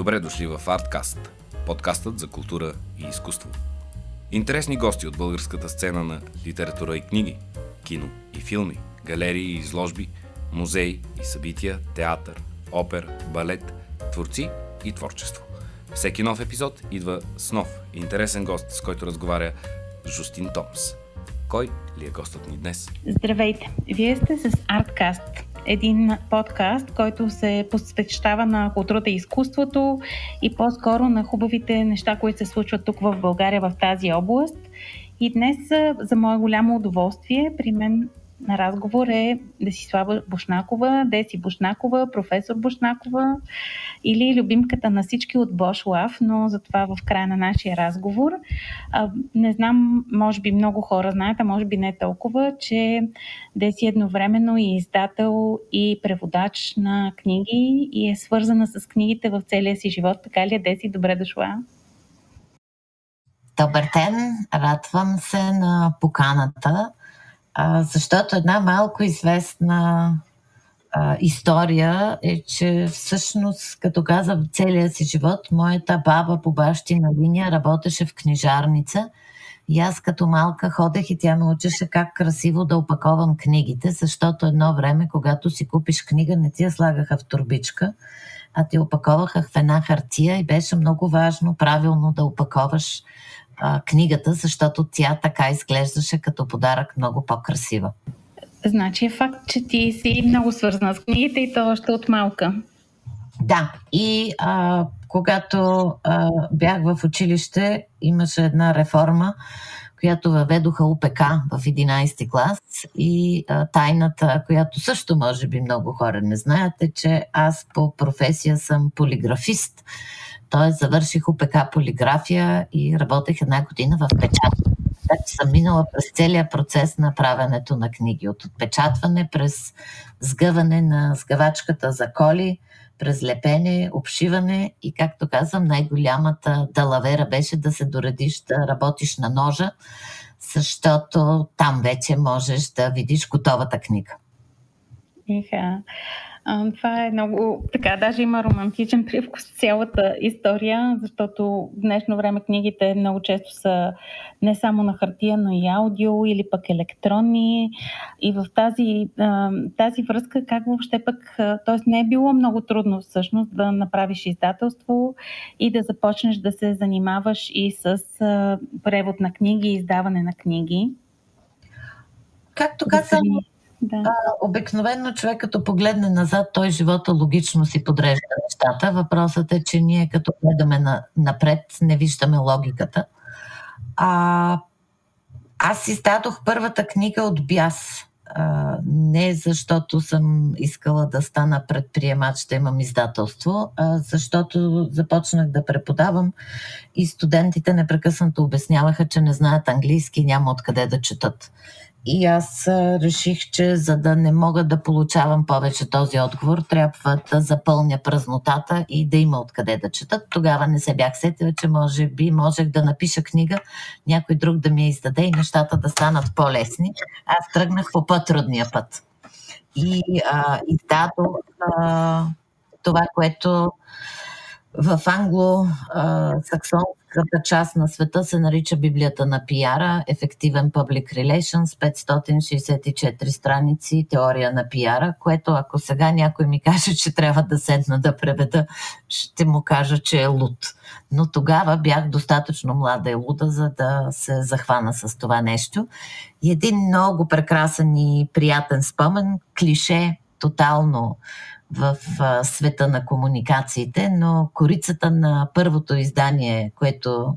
Добре дошли в Арткаст, подкастът за култура и изкуство. Интересни гости от българската сцена на литература и книги, кино и филми, галерии и изложби, музеи и събития, театър, опер, балет, творци и творчество. Всеки нов епизод идва с нов интересен гост, с който разговаря Жустин Томс. Кой ли е гостът ни днес? Здравейте! Вие сте с Арткаст, един подкаст, който се посвещава на културата и изкуството и по-скоро на хубавите неща, които се случват тук в България в тази област. И днес, за мое голямо удоволствие, при мен на разговор е Десислава Бушнакова, Деси Бушнакова, професор Бушнакова или любимката на всички от Бош Лав, но за това в края на нашия разговор. А, не знам, може би много хора знаят, а може би не толкова, че Деси едновременно е издател и преводач на книги и е свързана с книгите в целия си живот. Така ли е, Деси? Добре дошла! Добър ден! Радвам се на поканата а, защото една малко известна а, история е, че всъщност, като каза целия си живот, моята баба по бащина линия работеше в книжарница и аз като малка ходех и тя ме учеше как красиво да опаковам книгите, защото едно време, когато си купиш книга, не ти я слагаха в турбичка, а ти опаковаха в една хартия и беше много важно правилно да опаковаш а, книгата, защото тя така изглеждаше като подарък много по-красива. Значи е факт, че ти си много свързана с книгите и то още от малка. Да, и а, когато а, бях в училище, имаше една реформа, която въведоха УПК в 11 клас и а, тайната, която също може би много хора не знаят, е, че аз по професия съм полиграфист. Т.е. завърших ОПК полиграфия и работех една година в печат. Така че съм минала през целия процес на правенето на книги. От отпечатване през сгъване на сгъвачката за коли, през лепене, обшиване и, както казвам, най-голямата далавера беше да се доредиш да работиш на ножа, защото там вече можеш да видиш готовата книга. Иха. А, това е много, така, даже има романтичен привкус в цялата история, защото в днешно време книгите много често са не само на хартия, но и аудио или пък електронни. И в тази, тази връзка, как въобще пък, т.е. не е било много трудно всъщност да направиш издателство и да започнеш да се занимаваш и с превод на книги и издаване на книги. Както казвам, да. А, обикновено човек като погледне назад, той живота логично си подрежда нещата. Въпросът е, че ние като гледаме на, напред, не виждаме логиката. А, аз издадох първата книга от бяс. А, не защото съм искала да стана предприемач, да имам издателство, а защото започнах да преподавам и студентите непрекъснато обясняваха, че не знаят английски и няма откъде да четат. И аз реших, че за да не мога да получавам повече този отговор, трябва да запълня празнотата и да има откъде да четат. Тогава не се бях сетила, че може би можех да напиша книга, някой друг да ми я издаде и нещата да станат по-лесни. Аз тръгнах по по-трудния път. И а, издадох а, това, което в англо-саксонската част на света се нарича Библията на пиара, ефективен public relations, 564 страници, теория на пиара, което ако сега някой ми каже, че трябва да седна да преведа, ще му кажа, че е луд. Но тогава бях достатъчно млада и луда, за да се захвана с това нещо. И един много прекрасен и приятен спомен, клише, тотално в света на комуникациите, но корицата на първото издание, което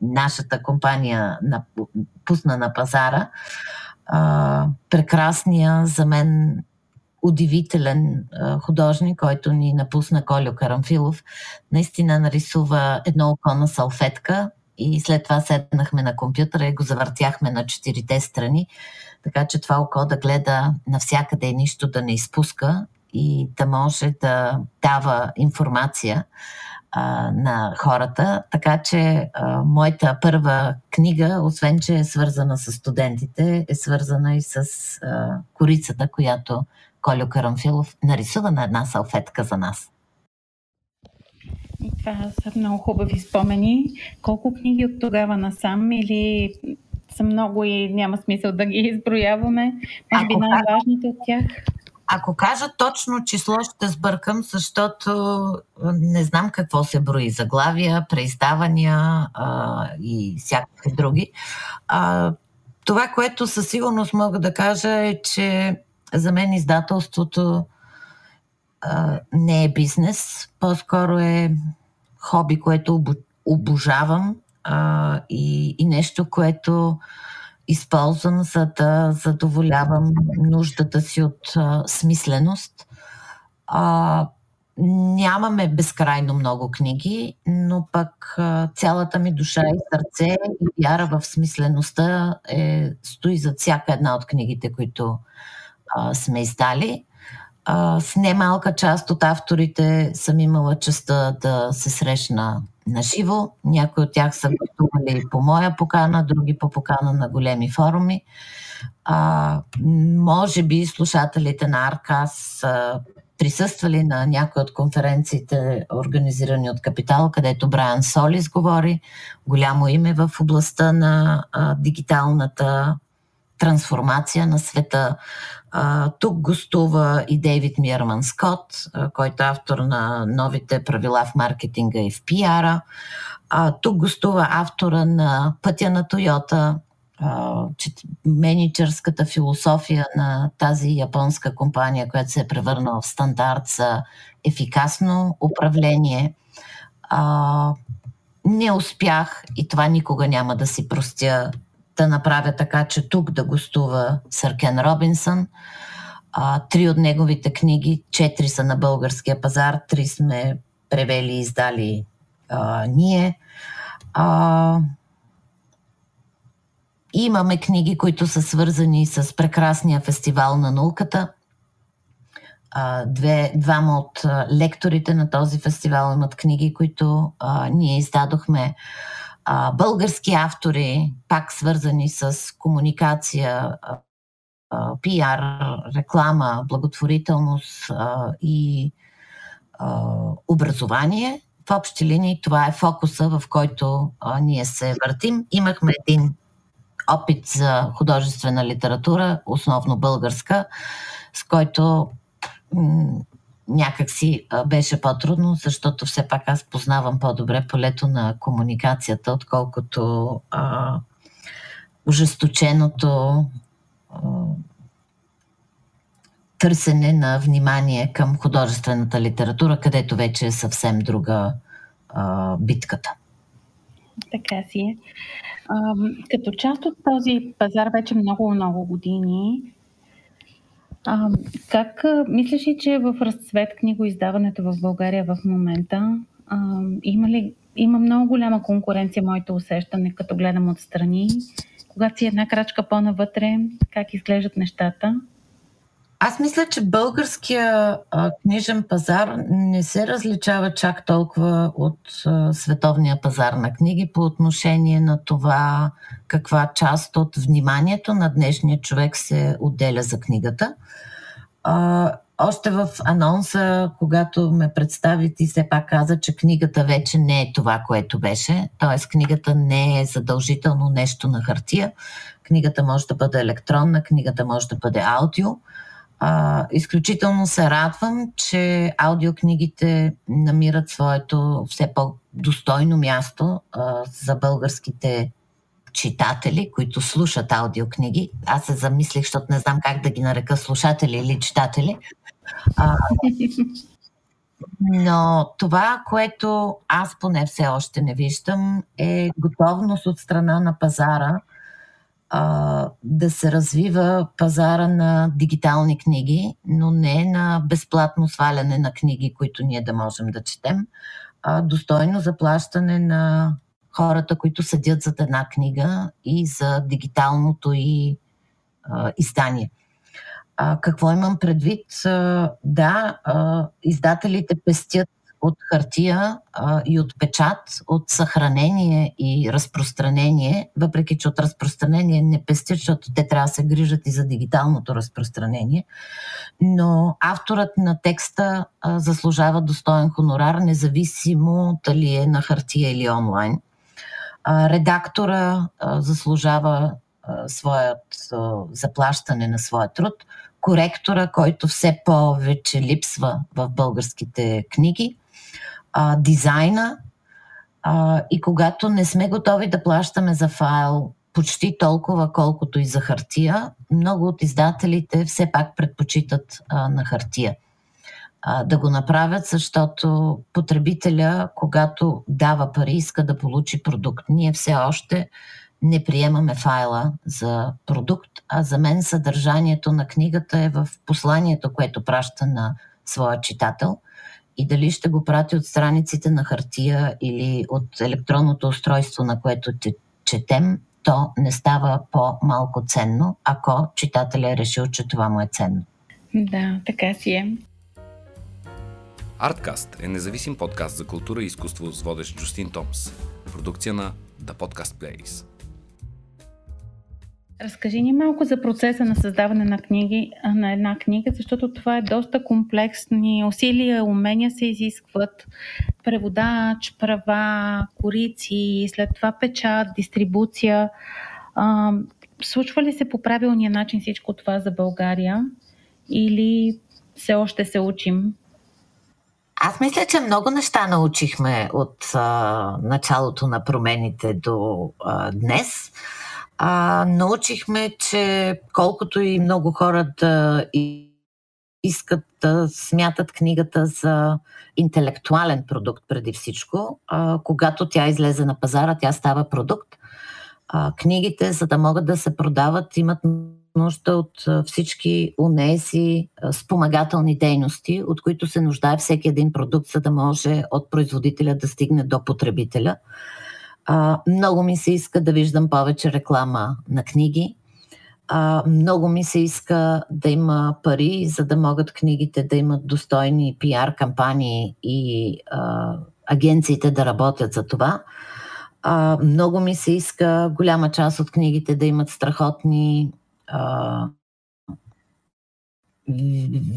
нашата компания на, пусна на пазара, а, прекрасния за мен удивителен художник, който ни напусна Колю Карамфилов, наистина нарисува едно око на салфетка и след това седнахме на компютъра и го завъртяхме на четирите страни, така че това око да гледа навсякъде и нищо да не изпуска и да може да дава информация а, на хората. Така че а, моята първа книга, освен че е свързана с студентите, е свързана и с а, корицата, която Колю Карамфилов нарисува на една салфетка за нас. Това са много хубави спомени. Колко книги от тогава насам или са много и няма смисъл да ги изброяваме? Може би най-важните от тях? Ако кажа точно число, ще сбъркам, защото не знам какво се брои. Заглавия, преиздавания а, и всякакви други. А, това, което със сигурност мога да кажа е, че за мен издателството а, не е бизнес, по-скоро е хоби, което обожавам а, и, и нещо, което използвам, за да задоволявам нуждата си от а, смисленост. А, нямаме безкрайно много книги, но пък а, цялата ми душа и сърце и вяра в смислеността е, стои за всяка една от книгите, които а, сме издали. А, с немалка част от авторите съм имала честа да се срещна на живо. Някои от тях са гостували по моя покана, други по покана на големи форуми. А, може би слушателите на Аркас са присъствали на някои от конференциите, организирани от Капитал, където Брайан Солис говори. Голямо име в областта на а, дигиталната трансформация на света. А, тук гостува и Дейвид Мирман Скот, а, който е автор на новите правила в маркетинга и в пиара. А, тук гостува автора на Пътя на Тойота, менеджерската философия на тази японска компания, която се е превърнала в стандарт за ефикасно управление. А, не успях и това никога няма да си простя да направя така, че тук да гостува Сър Кен Робинсън. А, три от неговите книги, четири са на българския пазар, три сме превели и издали а, ние. А, имаме книги, които са свързани с прекрасния фестивал на науката. А, две, двама от лекторите на този фестивал имат книги, които а, ние издадохме а, български автори, пак свързани с комуникация, а, пиар, реклама, благотворителност а, и а, образование. В общи линии това е фокуса, в който а, ние се въртим. Имахме един опит за художествена литература, основно българска, с който някак си беше по-трудно, защото все пак аз познавам по-добре полето на комуникацията, отколкото а, ожесточеното а, търсене на внимание към художествената литература, където вече е съвсем друга а, битката. Така си е. А, като част от този пазар вече много-много години, а, как мислиш ли, че е в разцвет книгоиздаването в България в момента? А, има ли има много голяма конкуренция, моето усещане, като гледам отстрани. Когато си една крачка по-навътре, как изглеждат нещата? Аз мисля, че българския а, книжен пазар не се различава чак толкова от а, световния пазар на книги по отношение на това каква част от вниманието на днешния човек се отделя за книгата. А, още в анонса, когато ме представи, ти все пак каза, че книгата вече не е това, което беше. Т.е. книгата не е задължително нещо на хартия. Книгата може да бъде електронна, книгата може да бъде аудио. А, изключително се радвам, че аудиокнигите намират своето все по-достойно място а, за българските читатели, които слушат аудиокниги. Аз се замислих, защото не знам как да ги нарека слушатели или читатели. А, но това, което аз поне все още не виждам, е готовност от страна на пазара а, да се развива пазара на дигитални книги, но не на безплатно сваляне на книги, които ние да можем да четем, а достойно заплащане на хората, които седят зад една книга и за дигиталното и а, издание. А, какво имам предвид? А, да, а, издателите пестят от хартия а, и от печат, от съхранение и разпространение, въпреки че от разпространение не пестят, защото те трябва да се грижат и за дигиталното разпространение. Но авторът на текста а, заслужава достоен хонорар, независимо дали е на хартия или онлайн. А, редактора а, заслужава а, своят а, заплащане на своя труд коректора, който все повече липсва в българските книги, а, дизайна. А, и когато не сме готови да плащаме за файл почти толкова, колкото и за хартия, много от издателите все пак предпочитат а, на хартия а, да го направят, защото потребителя, когато дава пари, иска да получи продукт. Ние все още не приемаме файла за продукт, а за мен съдържанието на книгата е в посланието, което праща на своя читател. И дали ще го прати от страниците на хартия или от електронното устройство, на което четем, то не става по-малко ценно, ако читателя е решил, че това му е ценно. Да, така си е. Арткаст е независим подкаст за култура и изкуство с водещ Джустин Томс. Продукция на The Podcast Place. Разкажи ни малко за процеса на създаване на книги, на една книга, защото това е доста комплексни усилия, умения се изискват, преводач, права, корици, след това печат, дистрибуция. А, случва ли се по правилния начин всичко това за България или все още се учим? Аз мисля, че много неща научихме от а, началото на промените до а, днес а, научихме, че колкото и много хора да искат да смятат книгата за интелектуален продукт преди всичко, а, когато тя излезе на пазара, тя става продукт. А, книгите, за да могат да се продават, имат нужда от всички унеси спомагателни дейности, от които се нуждае всеки един продукт, за да може от производителя да стигне до потребителя. А, много ми се иска да виждам повече реклама на книги. А, много ми се иска да има пари, за да могат книгите да имат достойни пиар кампании и а, агенциите да работят за това. А, много ми се иска голяма част от книгите да имат страхотни а,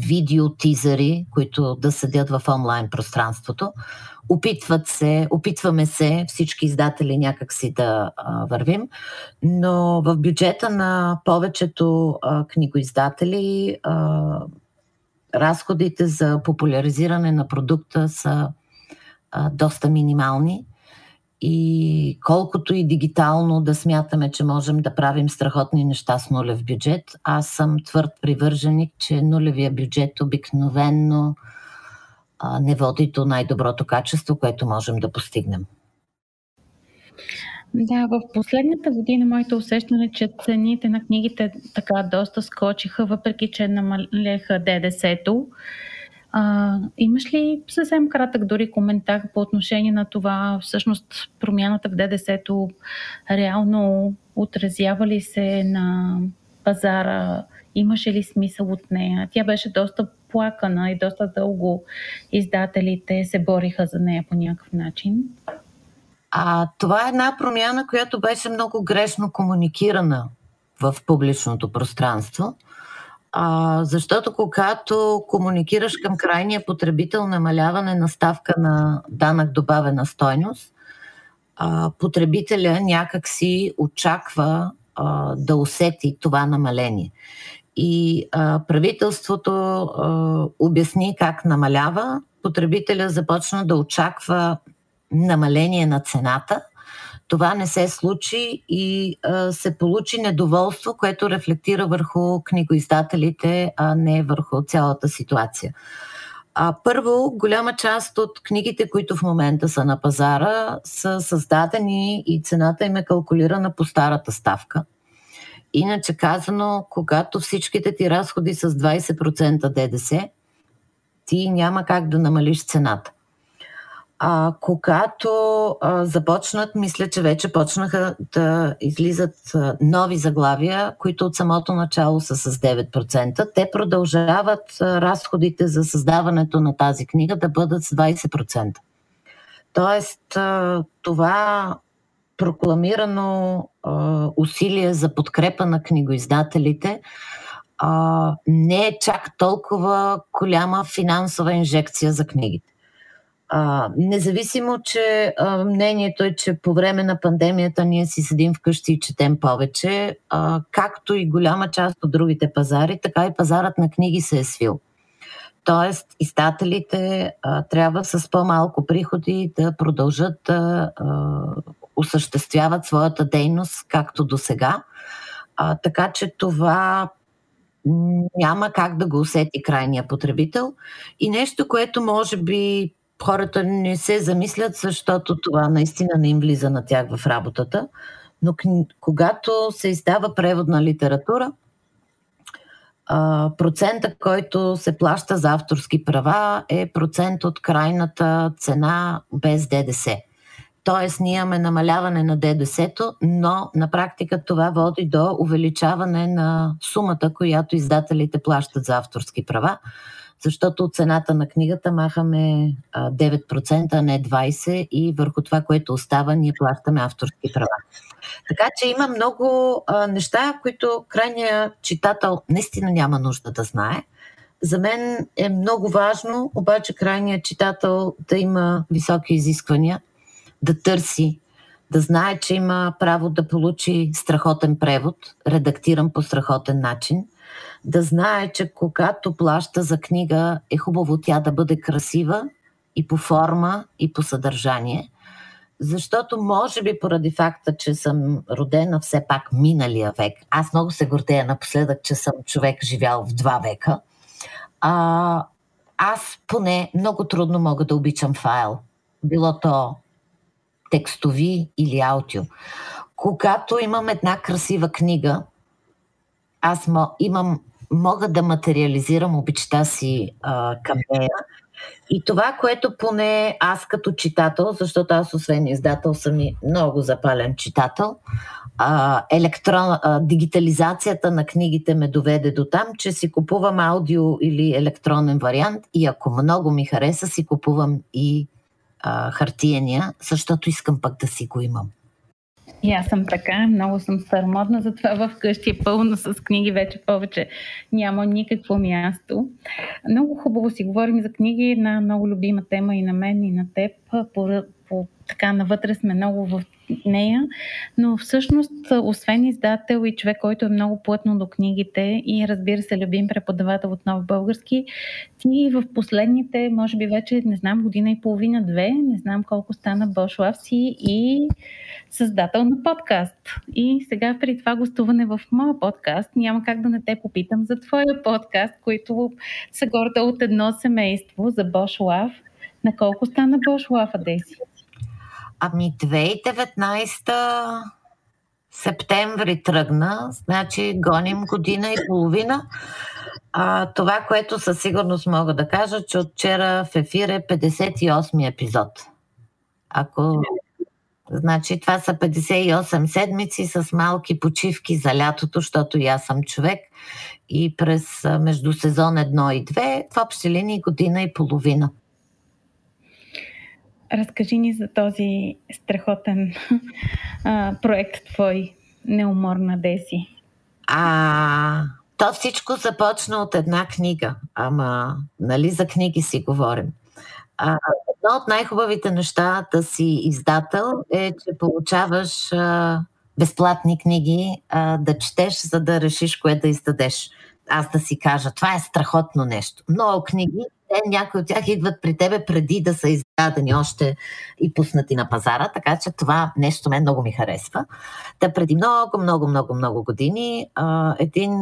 видеотизъри, които да седят в онлайн пространството. Опитват се, опитваме се всички издатели някакси да а, вървим, но в бюджета на повечето а, книгоиздатели а, разходите за популяризиране на продукта са а, доста минимални и колкото и дигитално да смятаме, че можем да правим страхотни неща с нулев бюджет, аз съм твърд привърженик, че нулевия бюджет обикновенно а, не води до най-доброто качество, което можем да постигнем. Да, в последната година моето усещане, че цените на книгите така доста скочиха, въпреки че намалеха ДДС-то. А, имаш ли съвсем кратък дори коментар по отношение на това, всъщност промяната в ДДС-то реално отразява ли се на пазара, имаше ли смисъл от нея? Тя беше доста плакана и доста дълго издателите се бориха за нея по някакъв начин. А това е една промяна, която беше много грешно комуникирана в публичното пространство. А, защото когато комуникираш към крайния потребител намаляване на ставка на данък добавена стойност, а, потребителя някак си очаква а, да усети това намаление. И а, правителството а, обясни как намалява, потребителя започна да очаква намаление на цената – това не се случи и а, се получи недоволство, което рефлектира върху книгоиздателите, а не върху цялата ситуация. А, първо, голяма част от книгите, които в момента са на пазара, са създадени и цената им е калкулирана по старата ставка. Иначе казано, когато всичките ти разходи с 20% ДДС, ти няма как да намалиш цената. А, когато а, започнат, мисля, че вече почнаха да излизат а, нови заглавия, които от самото начало са с 9%. Те продължават а, разходите за създаването на тази книга да бъдат с 20%. Тоест, а, това прокламирано а, усилие за подкрепа на книгоиздателите а, не е чак толкова голяма финансова инжекция за книгите. А, независимо, че а, мнението е, че по време на пандемията ние си седим вкъщи и четем повече, а, както и голяма част от другите пазари, така и пазарът на книги се е свил. Тоест, издателите трябва с по-малко приходи да продължат да осъществяват своята дейност както до сега. така че това няма как да го усети крайния потребител. И нещо, което може би хората не се замислят, защото това наистина не им влиза на тях в работата. Но когато се издава преводна литература, процента, който се плаща за авторски права е процент от крайната цена без ДДС. Тоест, ние имаме намаляване на ДДС-то, но на практика това води до увеличаване на сумата, която издателите плащат за авторски права, защото от цената на книгата махаме 9%, а не 20% и върху това, което остава, ние плащаме авторски права. Така че има много неща, които крайният читател наистина няма нужда да знае. За мен е много важно, обаче крайният читател да има високи изисквания – да търси, да знае, че има право да получи страхотен превод, редактиран по страхотен начин, да знае, че когато плаща за книга, е хубаво тя да бъде красива и по форма, и по съдържание. Защото, може би, поради факта, че съм родена все пак миналия век, аз много се гордея напоследък, че съм човек живял в два века, а, аз поне много трудно мога да обичам файл. Било то текстови или аудио. Когато имам една красива книга, аз имам, мога да материализирам обичта си а, към нея. И това, което поне аз като читател, защото аз освен издател съм и много запален читател, а, електрон, а, дигитализацията на книгите ме доведе до там, че си купувам аудио или електронен вариант и ако много ми хареса, си купувам и а, хартияния, защото искам пък да си го имам. И аз съм така, много съм старомодна, затова вкъщи е пълно с книги, вече повече няма никакво място. Много хубаво си говорим за книги, една много любима тема и на мен, и на теб. По, по, така навътре сме много в нея, но всъщност, освен издател и човек, който е много плътно до книгите и разбира се, любим преподавател от нов български, ти в последните, може би вече, не знам, година и половина-две, не знам колко стана Бошлав си и създател на подкаст. И сега при това гостуване в моя подкаст няма как да не те попитам за твоя подкаст, който са горда от едно семейство за Бошлав. На колко стана Бошлав, Адеси? Ами 2019 септември тръгна, значи гоним година и половина. А, това, което със сигурност мога да кажа, че от вчера в ефир е 58 епизод. Ако Значи това са 58 седмици с малки почивки за лятото, защото и аз съм човек. И през между сезон 1 и 2 в общи линии година и половина. Разкажи ни за този страхотен а, проект твой, Неуморна Деси. А, то всичко започна от една книга, ама нали за книги си говорим. А, едно от най-хубавите неща да си издател е, че получаваш а, безплатни книги а, да четеш, за да решиш кое да издадеш. Аз да си кажа, това е страхотно нещо. Много книги те, някои от тях идват при тебе преди да са издадени още и пуснати на пазара, така че това нещо мен много ми харесва. Та преди много, много, много, много години а, един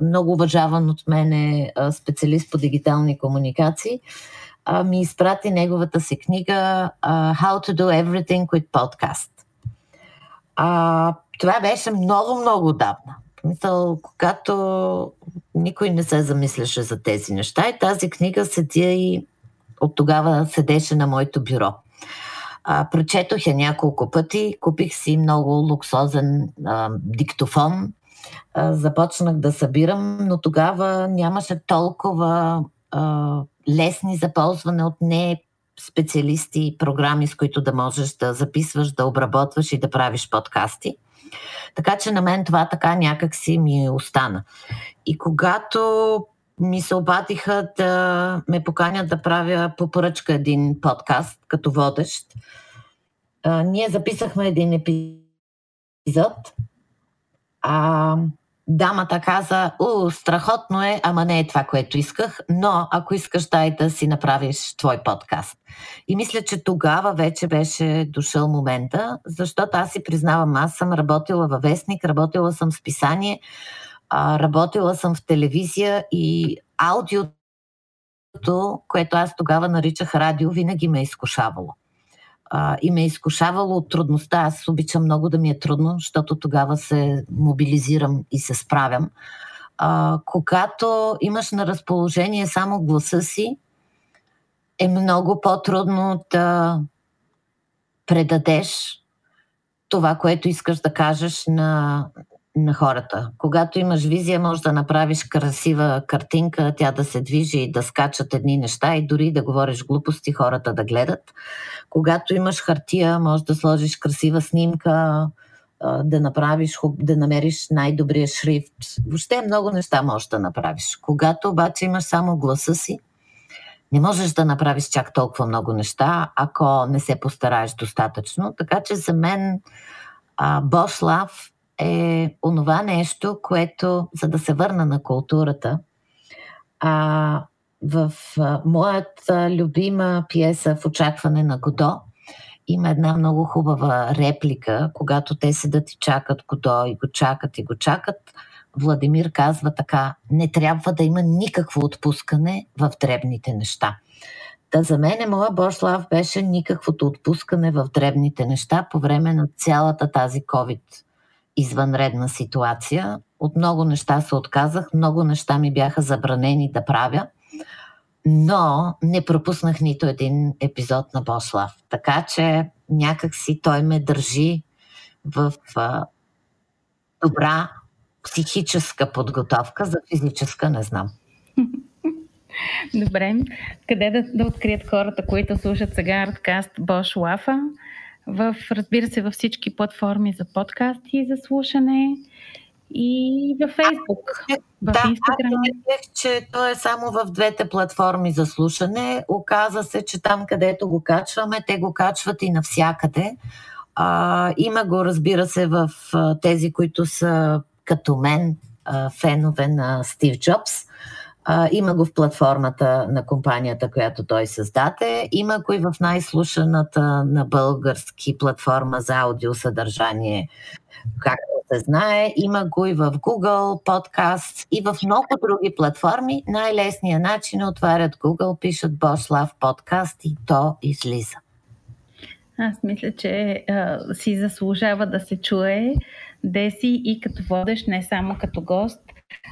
много уважаван от мене специалист по дигитални комуникации а, ми изпрати неговата си книга а, How to do everything with podcast. А, това беше много, много давна. Мисъл, когато никой не се замисляше за тези неща и тази книга седя и от тогава седеше на моето бюро. А, прочетох я няколко пъти, купих си много луксозен а, диктофон, а, започнах да събирам, но тогава нямаше толкова а, лесни за ползване от не специалисти и програми, с които да можеш да записваш, да обработваш и да правиш подкасти. Така че на мен това така някак си ми остана. И когато ми се обадиха да ме поканят да правя по поръчка един подкаст като водещ, ние записахме един епизод. А, дамата каза, у, страхотно е, ама не е това, което исках, но ако искаш, дай да си направиш твой подкаст. И мисля, че тогава вече беше дошъл момента, защото аз си признавам, аз съм работила във вестник, работила съм в списание, работила съм в телевизия и аудиото, което аз тогава наричах радио, винаги ме е изкушавало а, и ме е изкушавало от трудността. Аз обичам много да ми е трудно, защото тогава се мобилизирам и се справям. А, когато имаш на разположение само гласа си, е много по-трудно да предадеш това, което искаш да кажеш на, на хората. Когато имаш визия, можеш да направиш красива картинка, тя да се движи и да скачат едни неща и дори да говориш глупости, хората да гледат. Когато имаш хартия, можеш да сложиш красива снимка, да направиш, да намериш най-добрия шрифт. Въобще много неща можеш да направиш. Когато обаче имаш само гласа си, не можеш да направиш чак толкова много неща, ако не се постараеш достатъчно. Така че за мен Boss Love е онова нещо, което, за да се върна на културата, а, в а, моята любима пиеса В очакване на Годо има една много хубава реплика, когато те седат и чакат Годо и го чакат и го чакат. Владимир казва така, не трябва да има никакво отпускане в дребните неща. Та за мен моя Бошлав беше никаквото отпускане в дребните неща по време на цялата тази COVID извънредна ситуация. От много неща се отказах, много неща ми бяха забранени да правя, но не пропуснах нито един епизод на Бослав. Така че някак си той ме държи в а, добра психическа подготовка, за физическа не знам. Добре. Къде да, да открият хората, които слушат сега Арткаст Бош Лафа? В, разбира се, във всички платформи за подкасти, за слушане и във Фейсбук, да, Инстаграм. Аз че то е само в двете платформи за слушане. Оказа се, че там, където го качваме, те го качват и навсякъде. А, има го, разбира се, в тези, които са като мен, фенове на Стив Джобс. Има го в платформата на компанията, която той създаде. Има го и в най-слушаната на български платформа за аудиосъдържание, както се знае. Има го и в Google Podcast и в много други платформи. Най-лесният начин е отварят Google, пишат Boss Love Podcast и то излиза. Аз мисля, че а, си заслужава да се чуе Деси и като водещ, не само като гост.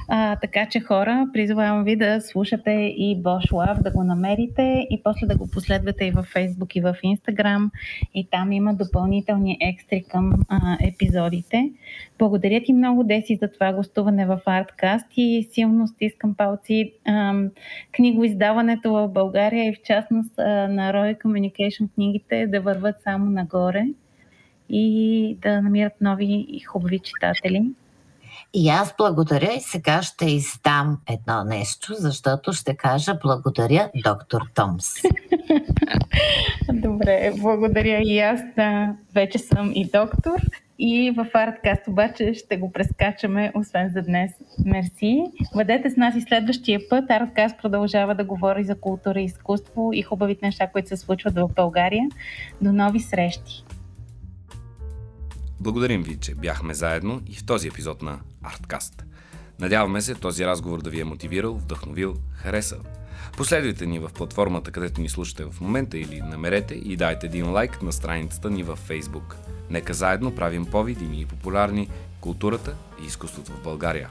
А, така че хора, призовавам ви да слушате и Bosch Love, да го намерите и после да го последвате и във Facebook и в Instagram. И там има допълнителни екстри към а, епизодите. Благодаря ти много, Деси, за това гостуване в Artcast и силно стискам палци а, книгоиздаването в България и в частност а, на Roy Communication книгите да върват само нагоре и да намират нови и хубави читатели. И аз благодаря и сега ще издам едно нещо, защото ще кажа благодаря, доктор Томс. Добре, благодаря и аз. Да, вече съм и доктор. И в Арткаст обаче ще го прескачаме, освен за днес. Мерси. Бъдете с нас и следващия път. Арткаст продължава да говори за култура и изкуство и хубавите неща, които се случват в България. До нови срещи! Благодарим ви, че бяхме заедно и в този епизод на Арткаст. Надяваме се този разговор да ви е мотивирал, вдъхновил, харесал. Последвайте ни в платформата, където ни слушате в момента или намерете и дайте един лайк на страницата ни във Facebook. Нека заедно правим по-видими и популярни културата и изкуството в България.